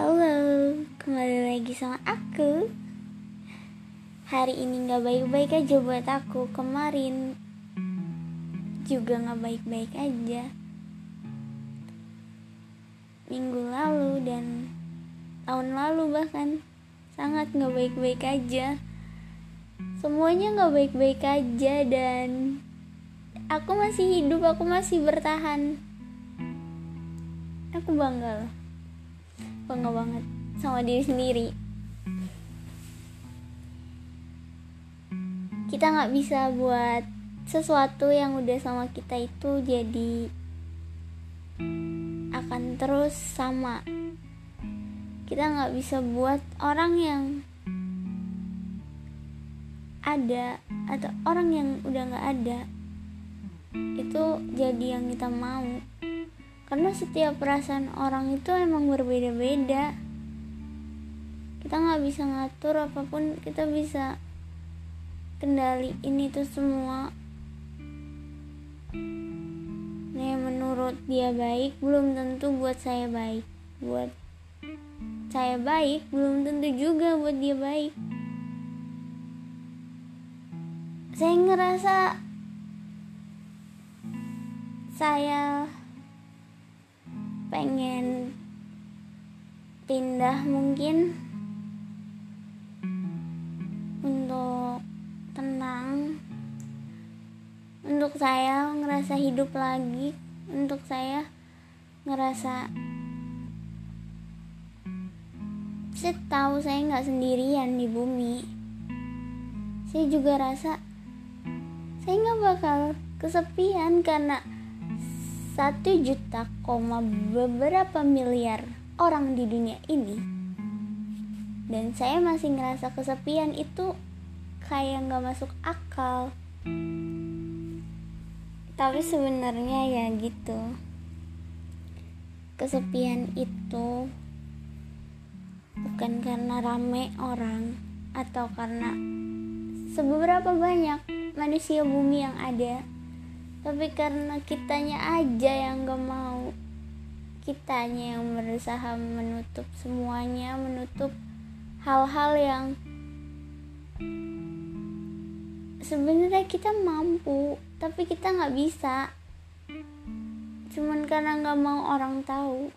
Halo, kembali lagi sama aku. Hari ini gak baik-baik aja buat aku. Kemarin juga gak baik-baik aja. Minggu lalu dan tahun lalu bahkan sangat gak baik-baik aja. Semuanya gak baik-baik aja dan aku masih hidup, aku masih bertahan. Aku bangga loh bangga banget sama diri sendiri. Kita nggak bisa buat sesuatu yang udah sama kita itu jadi akan terus sama. Kita nggak bisa buat orang yang ada atau orang yang udah nggak ada itu jadi yang kita mau karena setiap perasaan orang itu emang berbeda-beda. Kita nggak bisa ngatur apa pun kita bisa kendaliin itu semua. Nah menurut dia baik belum tentu buat saya baik. Buat saya baik belum tentu juga buat dia baik. Saya ngerasa saya pengen pindah mungkin untuk tenang untuk saya ngerasa hidup lagi untuk saya ngerasa saya tahu saya nggak sendirian di bumi. Saya juga rasa saya nggak bakal kesepian karena satu juta koma beberapa miliar orang di dunia ini. Dan saya masih ngerasa kesepian. Itu kayak nggak masuk akal. Tapi sebenarnya ya gitu. Kesepian itu bukan karena rame orang atau karena seberapa banyak manusia bumi yang ada tapi karena kitanya aja yang gak mau. Kitanya yang berusaha menutup semuanya menutup hal-hal yang sebenarnya kita mampu tapi kita nggak bisa. Cuman karena nggak mau orang tahu.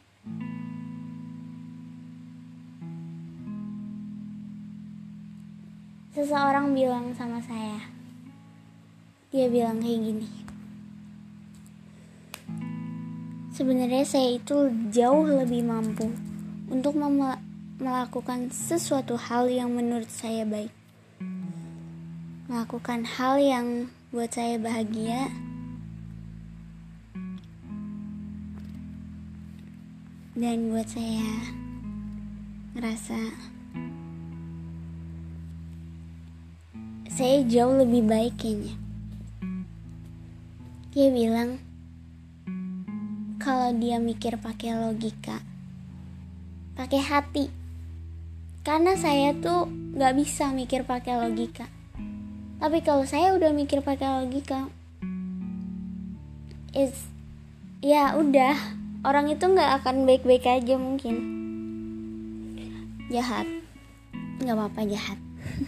Seseorang bilang sama saya. Dia bilang kayak gini Sebenarnya saya itu jauh lebih mampu untuk melakukan sesuatu hal yang menurut saya baik. Melakukan hal yang buat saya bahagia. Dan buat saya ngerasa saya jauh lebih baik kayaknya. Dia bilang, kalau dia mikir pakai logika. Pakai hati. Karena saya tuh nggak bisa mikir pakai logika. Tapi kalau saya udah mikir pakai logika is ya udah. Orang itu nggak akan baik-baik aja mungkin. Jahat. Nggak apa-apa jahat.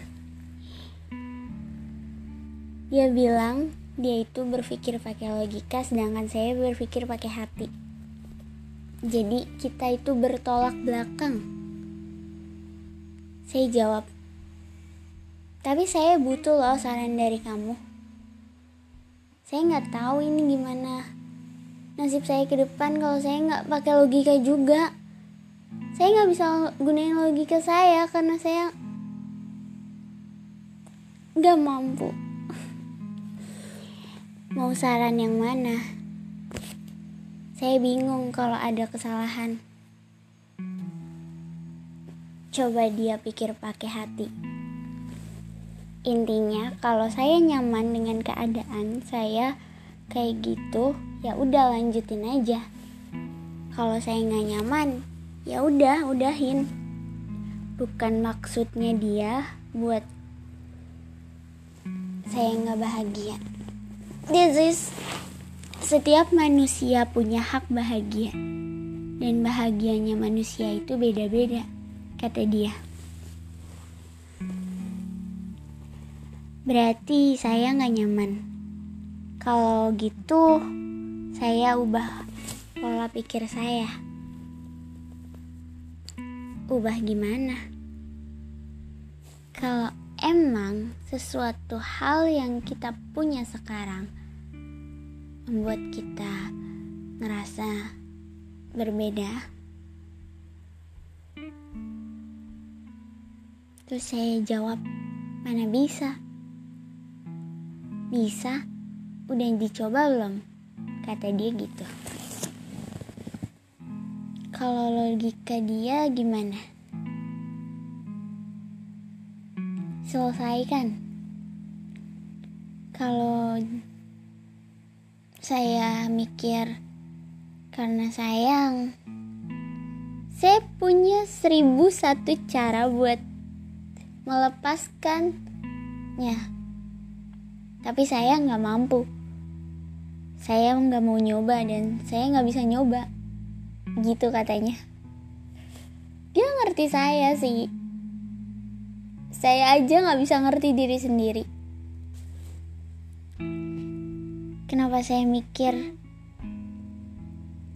Dia bilang dia itu berpikir pakai logika sedangkan saya berpikir pakai hati. Jadi kita itu bertolak belakang. Saya jawab tapi saya butuh loh saran dari kamu. Saya nggak tahu ini gimana. Nasib saya ke depan kalau saya nggak pakai logika juga. Saya nggak bisa gunain logika saya karena saya nggak mampu Mau saran yang mana? Saya bingung kalau ada kesalahan. Coba dia pikir pakai hati. Intinya, kalau saya nyaman dengan keadaan saya kayak gitu, ya udah lanjutin aja. Kalau saya nggak nyaman, ya udah udahin. Bukan maksudnya dia buat saya nggak bahagia this is setiap manusia punya hak bahagia dan bahagianya manusia itu beda-beda, kata dia. Berarti saya nggak nyaman. Kalau gitu, saya ubah pola pikir saya. Ubah gimana? Kalau emang sesuatu hal yang kita punya sekarang membuat kita ngerasa berbeda. Terus saya jawab, mana bisa? Bisa? Udah dicoba belum? Kata dia gitu. Kalau logika dia gimana? Selesaikan. Kalau saya mikir karena sayang, saya punya seribu satu cara buat melepaskannya. Tapi saya nggak mampu. Saya nggak mau nyoba dan saya nggak bisa nyoba. Gitu katanya. Dia ngerti saya sih. Saya aja nggak bisa ngerti diri sendiri. Kenapa saya mikir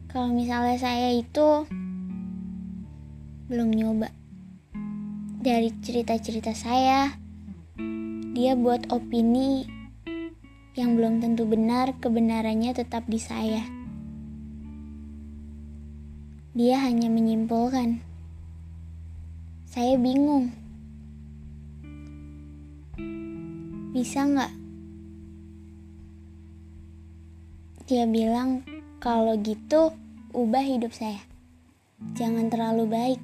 kalau misalnya saya itu belum nyoba? Dari cerita-cerita saya dia buat opini yang belum tentu benar kebenarannya tetap di saya. Dia hanya menyimpulkan. Saya bingung bisa nggak dia bilang kalau gitu, ubah hidup saya. Jangan terlalu baik.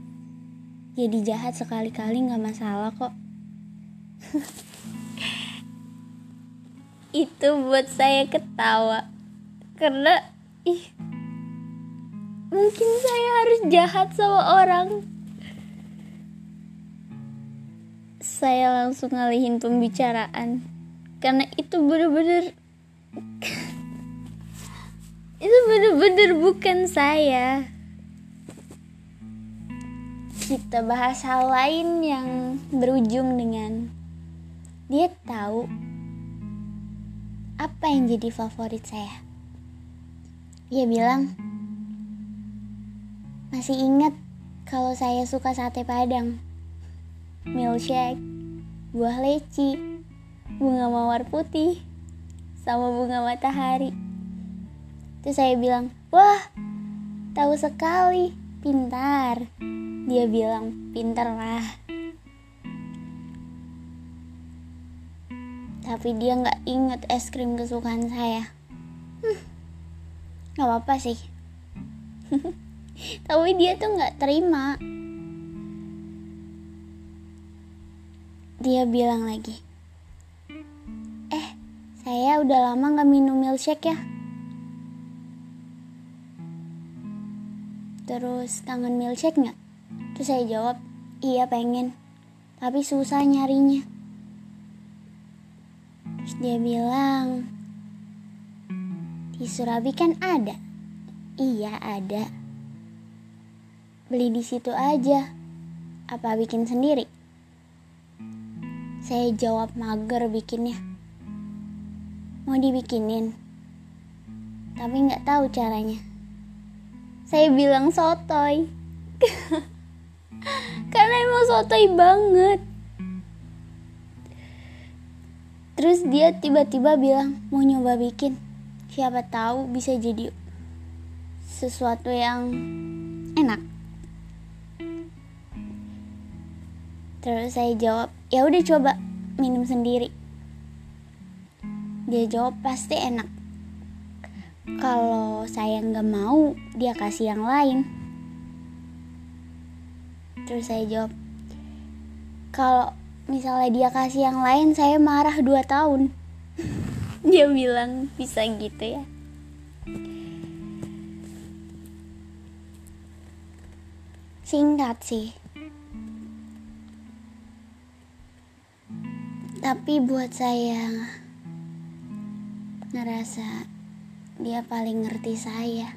Jadi jahat sekali-kali gak masalah kok. Itu buat saya ketawa. Karena, ih, mungkin saya harus jahat sama orang. Saya langsung ngalihin pembicaraan. Karena itu bener-bener itu bener-bener bukan saya. Kita bahas hal lain yang berujung dengan dia tahu apa yang jadi favorit saya. Dia bilang masih ingat kalau saya suka sate padang milkshake buah leci bunga mawar putih sama bunga matahari Terus saya bilang, wah tahu sekali, pintar. Dia bilang, pintar lah. Tapi dia nggak inget es krim kesukaan saya. Hmm, gak apa-apa sih. Tapi dia tuh nggak terima. Dia bilang lagi, eh saya udah lama nggak minum milkshake ya. Terus kangen milkshake nggak? Terus saya jawab, iya pengen. Tapi susah nyarinya. Terus dia bilang, di Surabi kan ada. Iya ada. Beli di situ aja. Apa bikin sendiri? Saya jawab mager bikinnya. Mau dibikinin. Tapi nggak tahu caranya saya bilang sotoy karena emang sotoy banget terus dia tiba-tiba bilang mau nyoba bikin siapa tahu bisa jadi sesuatu yang terus saya jawab ya udah coba minum sendiri. Dia jawab pasti enak. Kalau saya nggak mau dia kasih yang lain. Terus saya jawab kalau misalnya dia kasih yang lain saya marah dua tahun. Dia bilang bisa gitu ya. Singkat sih tapi buat saya ngerasa dia paling ngerti saya.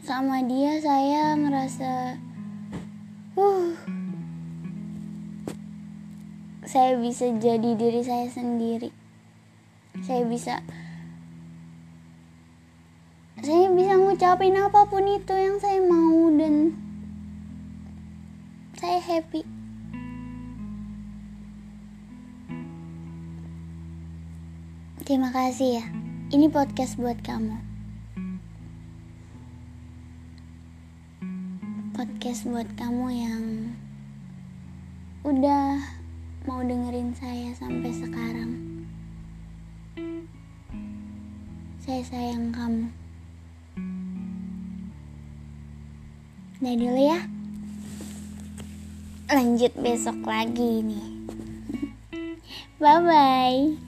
sama dia saya ngerasa uh saya bisa jadi diri saya sendiri saya bisa saya bisa ngucapin apa pun itu yang saya mau dan saya happy terima kasih ya. Ini podcast buat kamu. Podcast buat kamu yang udah mau dengerin saya sampai sekarang. Saya sayang kamu. Nah dulu ya. Lanjut besok lagi nih. Bye bye